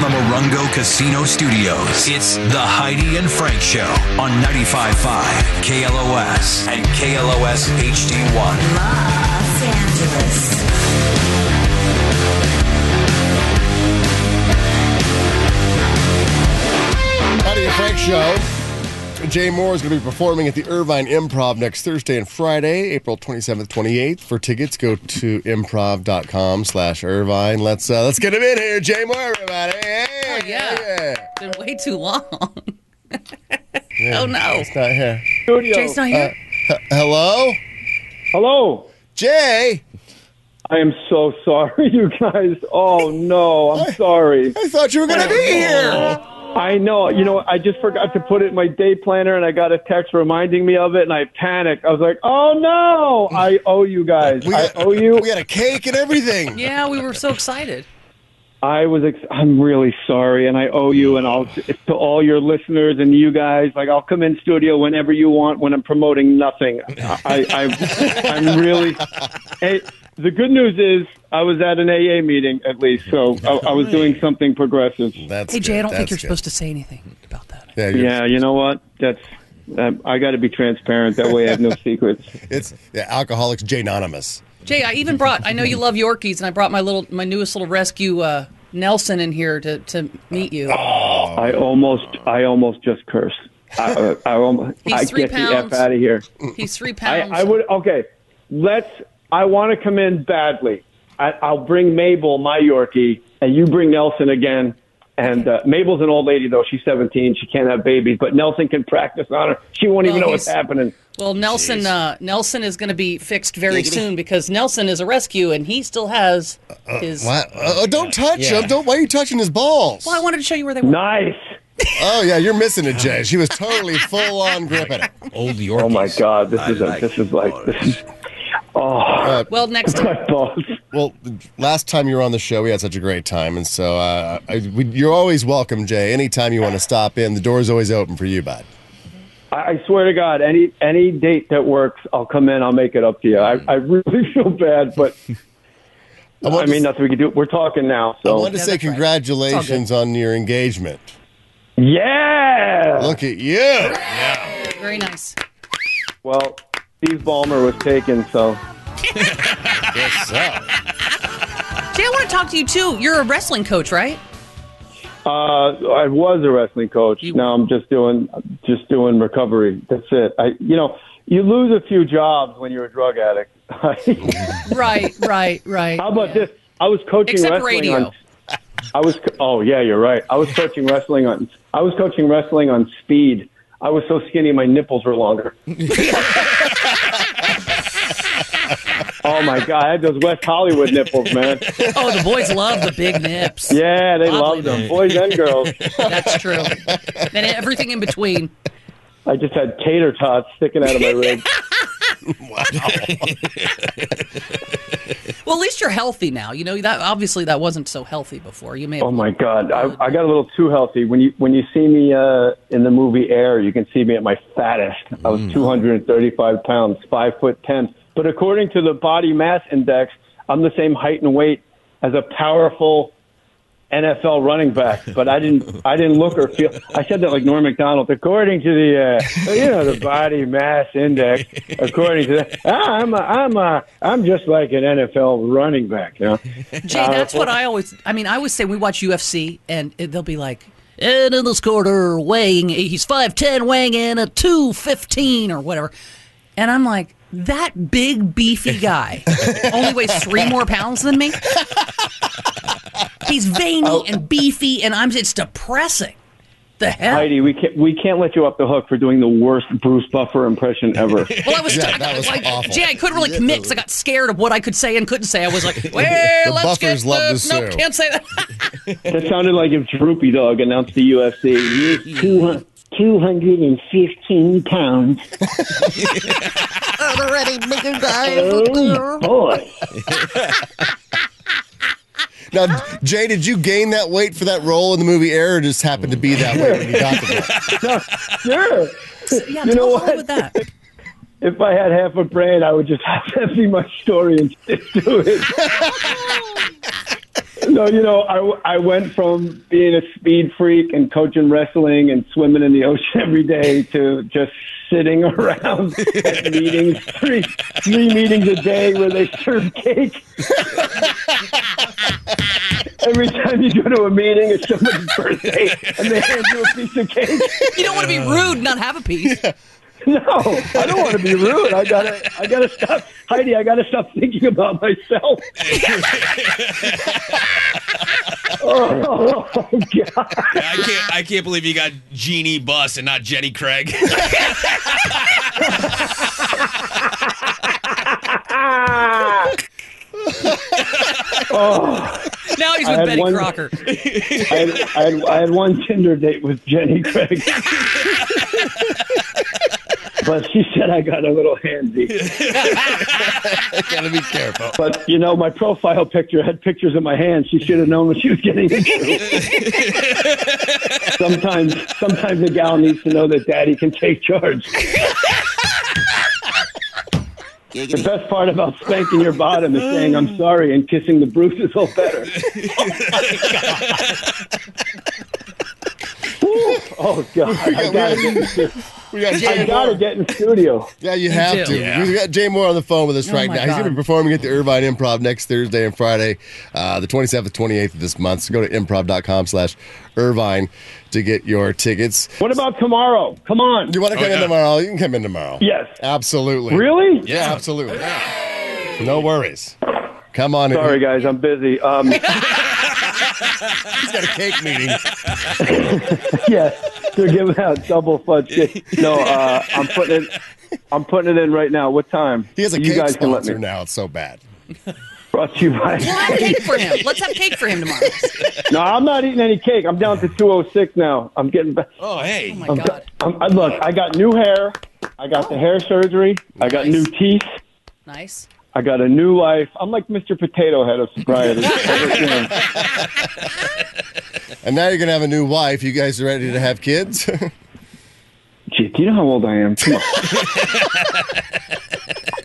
from the Morongo Casino Studios, it's the Heidi and Frank Show on 95.5 KLOS and KLOS HD1. Los Angeles. Howdy, the Frank Show. Jay Mohr is going to be performing at the Irvine Improv next Thursday and Friday, April 27th, 28th. For tickets, go to improv.com slash Irvine. Let's uh, let's get him in here. Jay Mohr, everybody. Hey, Oh, yeah. Been way too long. Yeah, Oh, no. It's not here. Studio. Jay's not here. H- hello? Hello. Jay? I am so sorry, you guys. Oh no, I'm sorry. I thought you were going to be here. I know. You know, I just forgot to put it in my day planner, and I got a text reminding me of it, and I panicked. I was like, "Oh no, I owe you guys. We I had- owe you." We had a cake and everything. yeah, we were so excited. I was. Ex- I'm really sorry, and I owe you. And I'll to all your listeners and you guys. Like, I'll come in studio whenever you want when I'm promoting nothing. I, I I'm really. Hey, the good news is I was at an AA meeting at least, so I, I was doing something progressive. That's Hey, Jay, I don't think you're good. supposed to say anything about that. Yeah, you're- Yeah, you know what? That's. Um, I got to be transparent. That way, I have no secrets. It's yeah, Alcoholics J Anonymous. Jay, I even brought. I know you love Yorkies, and I brought my little, my newest little rescue, uh, Nelson, in here to to meet you. I almost, I almost just cursed. I, uh, I, almost, He's I three get the f out of here. He's three I, pounds. I would okay. Let's. I want to come in badly. I, I'll bring Mabel, my Yorkie, and you bring Nelson again. And uh, Mabel's an old lady though; she's seventeen. She can't have babies, but Nelson can practice on her. She won't even know what's happening. Well, Nelson, uh, Nelson is going to be fixed very soon because Nelson is a rescue, and he still has his. What? Uh, don't touch him. Don't. Why are you touching his balls? Well, I wanted to show you where they were. Nice. Oh yeah, you're missing it, Jay. She was totally full on gripping it. Old Yorkies. Oh my God! This is a, this is like this is. Oh, Well, next time. my balls. Well, last time you were on the show, we had such a great time, and so uh, I, we, you're always welcome, Jay. Anytime you want to stop in, the door's always open for you, bud. I I swear to God, any any date that works, I'll come in. I'll make it up to you. I, I really feel bad, but I, wanted to mean, s- nothing we can do. We're talking now, So I want to Yeah, say that's right. congratulations on your engagement. yeah. Look at you. Very nice. Well, Steve Ballmer was taken, so Yes, sir. Jay, I want to talk to you too. You're a wrestling coach, right? uh, I was a wrestling coach. You- now I'm just doing just doing recovery. That's it. I, you know, you lose a few jobs when you're a drug addict. Right, right, right. How about this? I was coaching Except wrestling radio. on. I was. Oh yeah, you're right. I was coaching wrestling on. I was coaching wrestling on speed. I was so skinny, my nipples were longer. oh my god, I had those West Hollywood nipples, man. Oh, the boys love the big nips. Yeah, they love them, boys and girls. That's true. And everything in between. I just had tater tots sticking out of my ribs. wow. Well, at least you're healthy now. You know that obviously that wasn't so healthy before. You may. Oh my god, I, I got a little too healthy. When you when you see me uh, in the movie Air, you can see me at my fattest. I was 235 pounds, five foot ten. But according to the body mass index, I'm the same height and weight as a powerful NFL running back. But I didn't I didn't look or feel. I said that like Norm Macdonald. According to the uh, you know the body mass index, according to that, ah, I'm a, I'm a, I'm just like an NFL running back. You know. Jay, that's what I always. I mean, I always say we watch UFC, and they'll be like, and in this quarter, weighing he's five ten, weighing in at two fifteen or whatever, and I'm like, that big beefy guy only weighs three more pounds than me. He's veiny oh. and beefy, and I'm. It's depressing. The hell. Heidi, we can't we can't let you off the hook for doing the worst Bruce Buffer impression ever. Well, I was, Yeah, I, that was like, awful. Jay, I couldn't really commit because I got scared of what I could say and couldn't say. I was like, well, The let's buffers get love the, no, sue. can't say that. that sounded like if Droopy Dog announced the UFC. He's two, 215 pounds. Already bigger guy. Oh, boy. Now, Jay, did you gain that weight for that role in the movie Air, or just happened to be that way when you got the role? Sure. Yeah, You know Hollywood what? that. If I had half a brain, I would just have that be my story and stick to it. No, you know, I, I went from being a speed freak and coaching wrestling and swimming in the ocean every day to just sitting around at meetings, three, three meetings a day where they serve cake. every time you go to a meeting, it's somebody's birthday and they hand you a piece of cake. You don't want to be rude, and not have a piece. No, I don't want to be rude. I gotta, I gotta stop, Heidi. I gotta stop thinking about myself. oh, God! I can't. I can't believe you got Jeanie Buss and not Jenny Craig. oh. Now he's with had Betty one- Crocker. I had, I, had, I had one Tinder date with Jenny Craig. But she said I got a little handsy. Gotta be careful. But, you know, my profile picture had pictures of my hands. She should have known what she was getting into. sometimes, sometimes a gal needs to know that daddy can take charge. The best part about spanking your bottom is saying I'm sorry and kissing the bruises all better. Whew. oh God! I gotta get in stu- We got I gotta Mohr. get in studio. Yeah, you have to. Yeah. We got Jay Mohr on the phone with us Oh right my now. He's going to be performing at the Irvine Improv next Thursday and Friday, uh, the 27th, 28th of this month. So go to improv.com slash Irvine to get your tickets. What about tomorrow? Come on. You want to come Oh, in yeah. tomorrow? You can come in tomorrow. Yes. Absolutely. Really? Yeah, absolutely. No worries. Come on in. Sorry, guys, I'm busy. Um, He's got a cake meeting. yeah, they're giving out double fudge cake. No, uh, I'm putting it. I'm putting it in right now. What time? He has a you cake guys can let me. now. It's so bad. Brought to you by. We'll have cake for him. Let's have cake for him tomorrow. no, I'm not eating any cake. I'm down to 206 now. I'm getting back. oh, hey. Oh my I'm, God. I'm, I, look, I got new hair. I got the hair surgery. I got Nice. new teeth. Nice. I got a new life. I'm like Mr. Potato Head of sobriety. And now you're going to have a new wife. You guys are ready to have kids? Gee, do you know how old I am? Come on.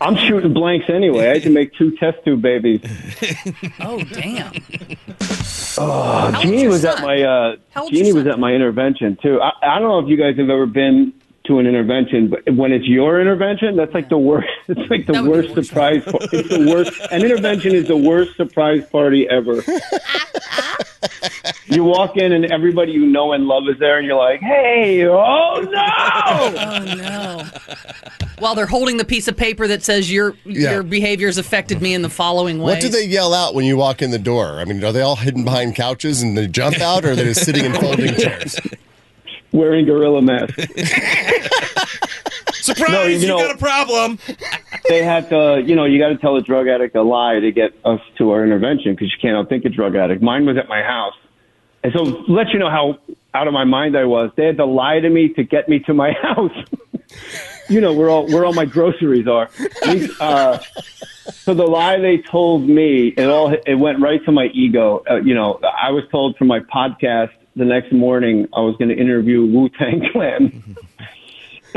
I'm shooting blanks anyway. I had to make two test tube babies. Oh damn. Uh, old's Jeanie your was at my uh, Jeanie was son? at my intervention too. I, I don't know if you guys have ever been to an intervention, but when it's your intervention, that's like the worst. It's like the That would be worst the worst. surprise. par- It's the worst. An intervention is the worst surprise party ever. you walk in and everybody you know and love is there, and you're like, "Hey, oh no!" Oh no. While they're holding the piece of paper that says your Yeah. your behaviors affected me in the following way. what do they yell out when you walk in the door? I mean, are they all hidden behind couches and they jump out, or are they just sitting in folding chairs? Wearing gorilla masks. Surprise! No, you, you know- got a problem. they had to, you know, you got to tell a drug addict a lie to get us to our intervention because you can't outthink a drug addict. Mine was at my house. And so, let you know how out of my mind I was, they had to lie to me to get me to my house. you know, where all where all my groceries are. Uh, so the lie they told me, it all it went right to my ego. Uh, you know, I was told from my podcast the next morning I was going to interview Wu Tang Clan.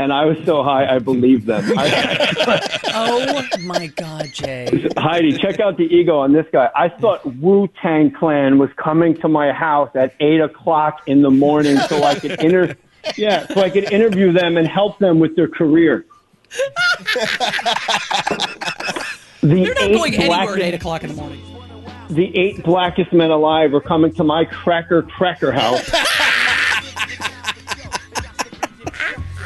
And I was so high, I believed them. I, Oh my God, Jay. Heidi, check out the ego on this guy. I thought Wu Tang Clan was coming to my house at eight o'clock in the morning so I could inter, yeah, so I could interview them and help them with their career. The You're not going anywhere at eight o'clock in the morning. The eight blackest men alive are coming to my cracker cracker house.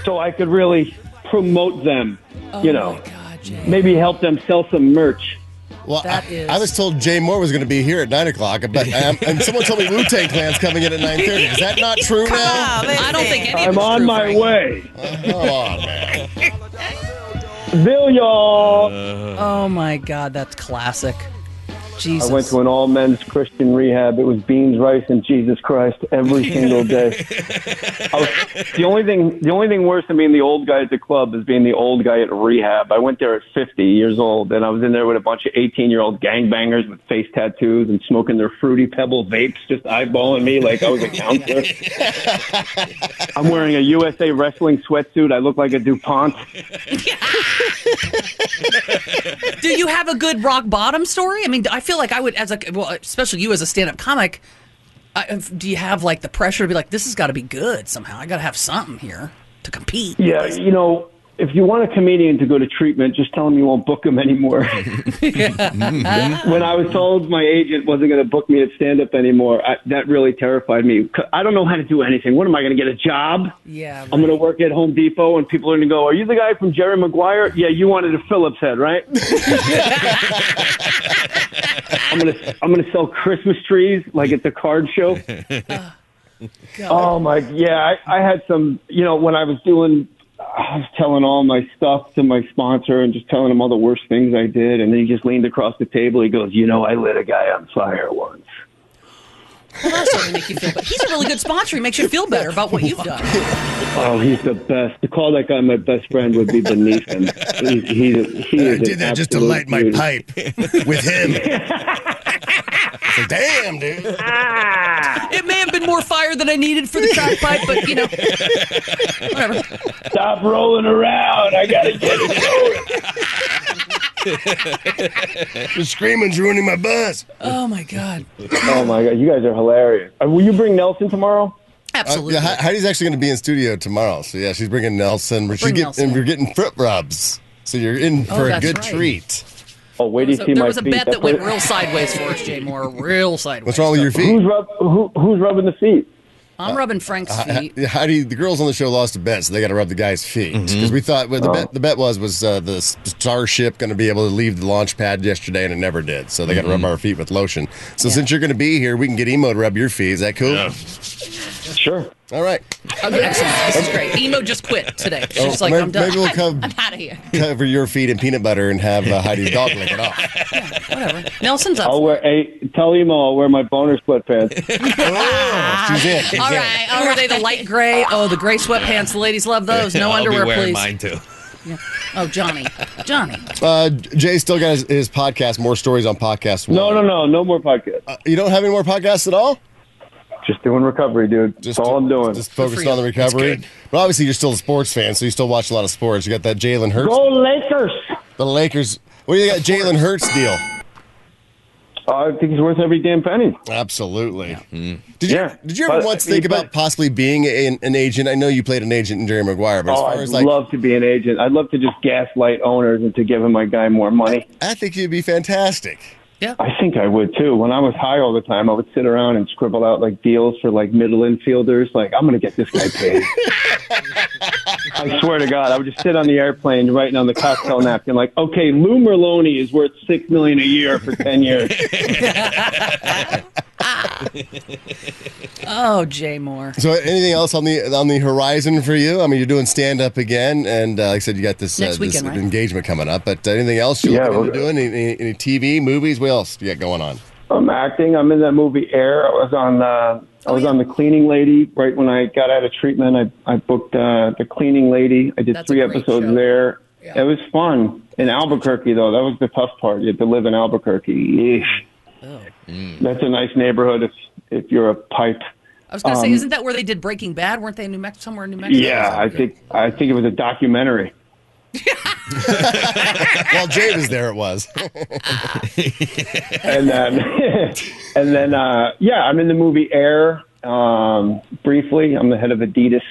so I could really promote them, you know, Oh my God, Jay. maybe help them sell some merch. Well, That I, is- I was told Jay Mohr was going to be here at nine o'clock, but um, and someone told me Wu Tang Clan's coming in at nine thirty. Is that not true now? I don't think any I'm on true, my Frank. way. Come on, man. Bill, y'all. Oh my God, that's classic. Jesus. I went to an all men's Christian rehab. It was beans, rice, and Jesus Christ every single day. I was, the only thing, the only thing worse than being the old guy at the club is being the old guy at rehab. I went there at 50 years old, and I was in there with a bunch of 18 year old gangbangers with face tattoos and smoking their fruity pebble vapes, just eyeballing me like I was a counselor. I'm wearing a USA wrestling sweatsuit. I look like a Dupont. Do you have a good rock bottom story? I mean, I feel feel like I would, as a well, especially you as a stand-up comic. I, if- do you have like the pressure to be like, this has got to be good somehow? I got to have something here to compete. Yeah, you know, if you want a comedian to go to treatment, just tell him you won't book him anymore. Mm-hmm. when I was told my agent wasn't going to book me at stand up anymore, I, that really terrified me. I don't know how to do anything. What am I going to get a job? Yeah, I'm going to work at Home Depot, and people are going to go, "Are you the guy from Jerry Maguire?" Yeah, you wanted a Phillips head, right? I'm going to I'm going to sell Christmas trees like at the card show. Oh my, yeah, I, I had some, you know, when I was doing, I was telling all my stuff to my sponsor and just telling him all the worst things I did, and then he just leaned across the table. He goes, "You know, I lit a guy on fire once." Well, that's going to make you feel better. He's a really good sponsor. He makes you feel better about what you've done. Oh, he's the best. To call that guy my best friend would be beneath him. He, he, he is I did that just to light my beauty. pipe with him. It's like, damn, dude. Ah. It may have been more fire than I needed for the crack pipe, but you know, whatever. Stop rolling around. I gotta get it going. The screaming's ruining my buzz. Oh my god, Oh my god, you guys are hilarious. Uh, will you bring Nelson tomorrow? absolutely. Uh, yeah, Hei- Heidi's actually going to be in studio tomorrow. So, yeah, she's bringing Nelson. She's bring get- Nelson And in. we're getting foot rubs. So you're in Oh, for a that's good right. treat. Oh, wait till you So see there my was a feet. bet That's that went what- real sideways for us, Jay Mohr. Real sideways. What's wrong with your feet? Who's rub? Who, who's rubbing the feet? I'm uh, rubbing Frank's uh, feet. Yeah, Heidi, the girls on the show lost a bet, so they got to rub the guy's feet mm-hmm. because we thought well, the oh. bet the bet was was uh, the Starship going to be able to leave the launch pad yesterday, and it never did. So they got to rub mm-hmm. our feet with lotion. So since you're going to be here, we can get emo to rub your feet. Is that cool? Sure. All right. Okay, excellent. This is great. Emo just quit today. She's like, maybe, I'm done. maybe we'll come I'm out of here. cover your feet in peanut butter and have uh, Heidi's dog lick it off. Whatever. Nelson's up. I'll wear. Hey, tell Emo I'll wear my boner sweatpants. Oh, she's in. She's All in. right. Oh, are they the light gray? Oh, the gray sweatpants. The ladies love those. No I'll underwear, be wearing please. mine too. Oh, Johnny. Johnny. Uh, Jay still got his, his podcast. More stories on podcast. No, One. no, no, no more podcasts. Uh, you don't have any more podcasts at all. Just doing recovery, dude. Just That's all I'm doing. Just focused on the recovery. But obviously, you're still a sports fan, so you still watch a lot of sports. You got that Jalen Hurts, Go Lakers! the Lakers. What do you got, Jalen Hurts deal? Uh, I think he's worth every damn penny. Absolutely. Hmm. Did you Yeah. Did you ever But- once uh, think but- about possibly being an, an agent? I know you played an agent in Jerry Maguire, but as Oh, far I'd as like, love to be an agent. I'd love to just gaslight owners and to give him my guy more money. I think you'd be fantastic. Yeah. I think I would too. When I was high all the time, I would sit around and scribble out like deals for like middle infielders. Like, I'm going to get this guy paid. I swear to God, I would just sit on the airplane writing on the cocktail napkin, like, okay, Lou Merloni is worth six million a year for ten years. Oh, Jay Mohr. So, anything else on the on the horizon for you? I mean, you're doing stand up again, and uh, like I said, you got this, uh, this weekend, right? engagement coming up. But uh, anything else you're Yeah, looking we're- doing? Any, any, any TV, movies? What else do you got going on? I'm acting. I'm in that movie Air. I was on. Uh, I was on the Cleaning Lady right when I got out of treatment. I I booked uh, the Cleaning Lady. I did That's three episodes show. there. Yeah. It was fun in Albuquerque though. That was the tough part. You had to live in Albuquerque. Yeesh. Oh. That's a nice neighborhood if if you're a pipe. I was going to Um, say, isn't that where they did Breaking Bad? Weren't they in New Mexico, somewhere in New Mexico? Yeah, I think I think it was a documentary. While Jay was there, it was. and then and then uh, yeah, I'm in the movie Air. Um, briefly, I'm the head of Adidas,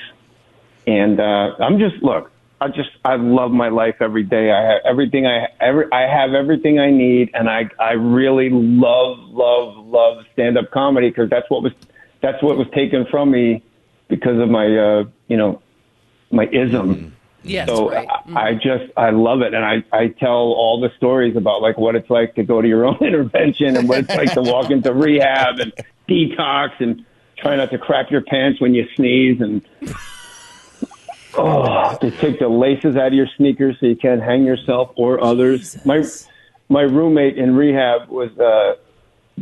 and uh, I'm just look. I just I love my life every day. I have everything I every I have everything I need, and I I really love love love stand up comedy because that's what was that's what was taken from me because of my uh, you know my ism. Yes, So right. I, I just I love it, and I I tell all the stories about like what it's like to go to your own intervention and what it's like to walk into rehab and detox and try not to crap your pants when you sneeze and oh they take the laces out of your sneakers so you can't hang yourself or others. My my roommate in rehab was uh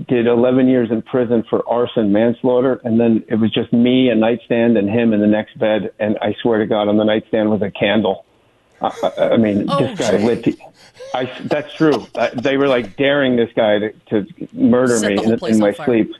did 11 years in prison for arson manslaughter and then it was just me a nightstand and him in the next bed and i swear to god on the nightstand was a candle. I, I, mean Oh, this guy lit I, that's true. I, they were like daring this guy to, to murder Set me in, in my fire. sleep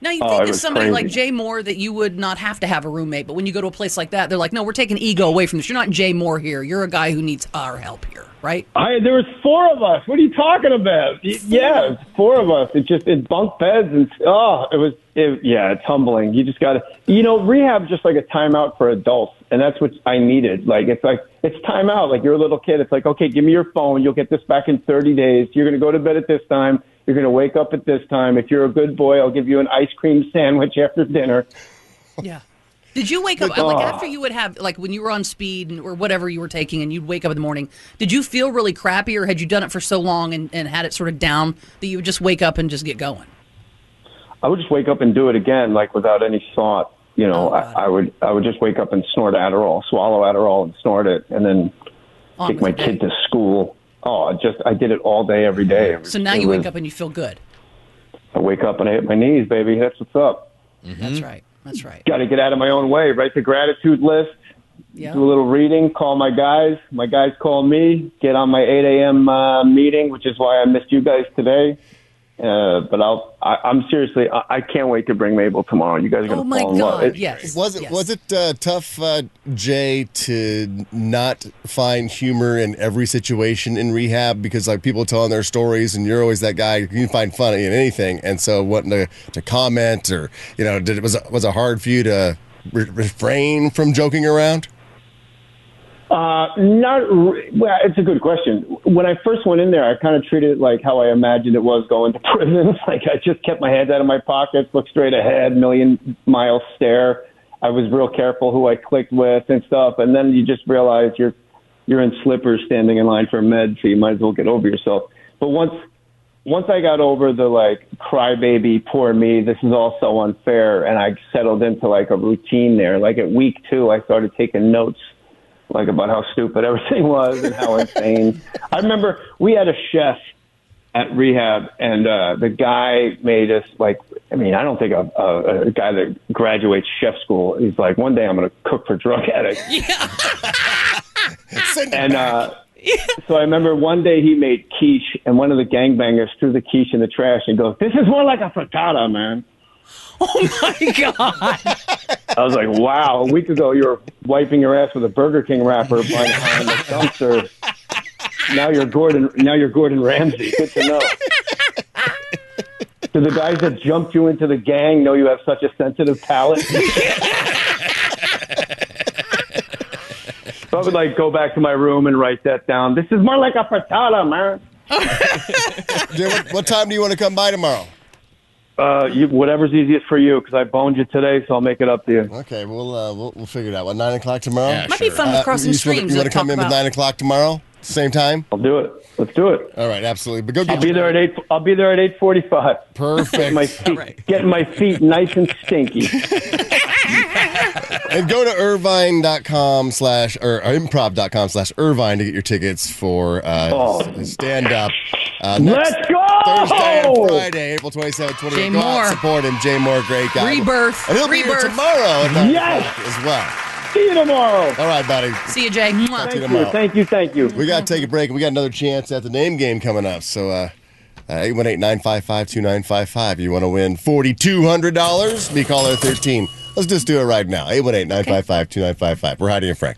Now you Oh, think of somebody like. Jay Mohr that you would not have to have a roommate, but when you go to a place like that, they're like, "No, we're taking ego away from this. You're not Jay Mohr here. You're a guy who needs our help here, right?" I, there was four of us. What are you talking about? Y- Yeah, four of us. It just in bunk beds and oh, it was. It, yeah, it's humbling. You just got to, you know, rehab just like a timeout for adults, and that's what I needed. Like it's like it's timeout. Like you're a little kid. It's like okay, give me your phone. You'll get this back in 30 days. You're going to go to bed at this time. You're going to wake up at this time. If you're a good boy, I'll give you an ice cream sandwich after dinner. Yeah. Did you wake up Oh. like after you would have like when you were on speed or whatever you were taking and you'd wake up in the morning? Did you feel really crappy or had you done it for so long and, and had it sort of down that you would just wake up and just get going? I would just wake up and do it again, like without any thought. You know, Oh, I, I would I would just wake up and snort Adderall, swallow Adderall and snort it, and then On take my day. kid to school. Oh, I just I did it all day, every day. So now it you wake up and you feel good. I wake up and I hit my knees, baby. That's what's up. That's right. That's right. Got to get out of my own way. Write the gratitude list. Yeah. Do a little reading. Call my guys. My guys call me. Get on my 8 a.m. Uh, meeting, which is why I missed you guys today. Uh, but I'll. I, I'm seriously. I, I can't wait to bring Mabel tomorrow. You guys are gonna Oh my fall in love. God! Yes. Was it yes. was it uh, tough, uh, Jay, to not find humor in every situation in rehab? Because like people telling their stories, and you're always that guy you can find funny in anything, and so wanting to, to comment or you know, did it was it, was it hard for you to re- refrain from joking around? Uh, not. re- Well, it's a good question. When I first went in there, I kind of treated it like how I imagined it was going to prison. like I just kept my hands out of my pockets, looked straight ahead, million mile stare. I was real careful who I clicked with and stuff. And then you just realize you're you're in slippers standing in line for med, so you might as well get over yourself. But once once I got over the like crybaby, poor me, this is all so unfair, and I settled into like a routine there. Like at week two, I started taking notes like about how stupid everything was and how insane. I remember we had a chef at rehab, and uh, the guy made us like. I mean, I don't think a, a, a guy that graduates chef school. is like, one day I'm going to cook for drug addicts. Yeah. And back. uh, so I remember one day he made quiche, and one of the gangbangers threw the quiche in the trash and goes, "This is more like a frittata, man." Oh my god! I was like, "Wow!" A week ago, you were wiping your ass with a Burger King wrapper behind the dumpster. Now you're Gordon. Now you're Gordon Ramsay. Good to know. Do the guys that jumped you into the gang know you have such a sensitive palate? so I would like go back to my room and write that down. This is more like a frittata, man. What, what time do you want to come by tomorrow? Uh, you, whatever's easiest for you, because I boned you today, so I'll make it up to you. Okay, we'll uh, we'll, we'll figure it out. What nine o'clock tomorrow? Yeah, Might be fun to cross some you just wanna- streams. You want to come talk in at nine o'clock tomorrow? Same time? I'll do it. Let's do it. All right, absolutely. But go get I'll be there at eight. I'll be there at eight forty-five. Perfect. My feet, right. getting my feet nice and stinky. And go to irvine.com slash or improv.com slash irvine to get your tickets for uh, Oh. stand up. Uh, next Let's go! Thursday and Friday, April 27th, 28th. Jay Go out, support him. Jay Mohr, great guy. Rebirth. And he'll be here Rebirth. tomorrow at Yes. as well. See you tomorrow. All right, buddy. See you, Jay. Mwah. Talk you Thank you. Thank you. Thank you. We got to take a break. We got another chance at the name game coming up. So, uh, 818 955 2955. You want to win $4,200? Be caller 13. Let's just do it right now. 818 955 2955. We're Heidi and Frank.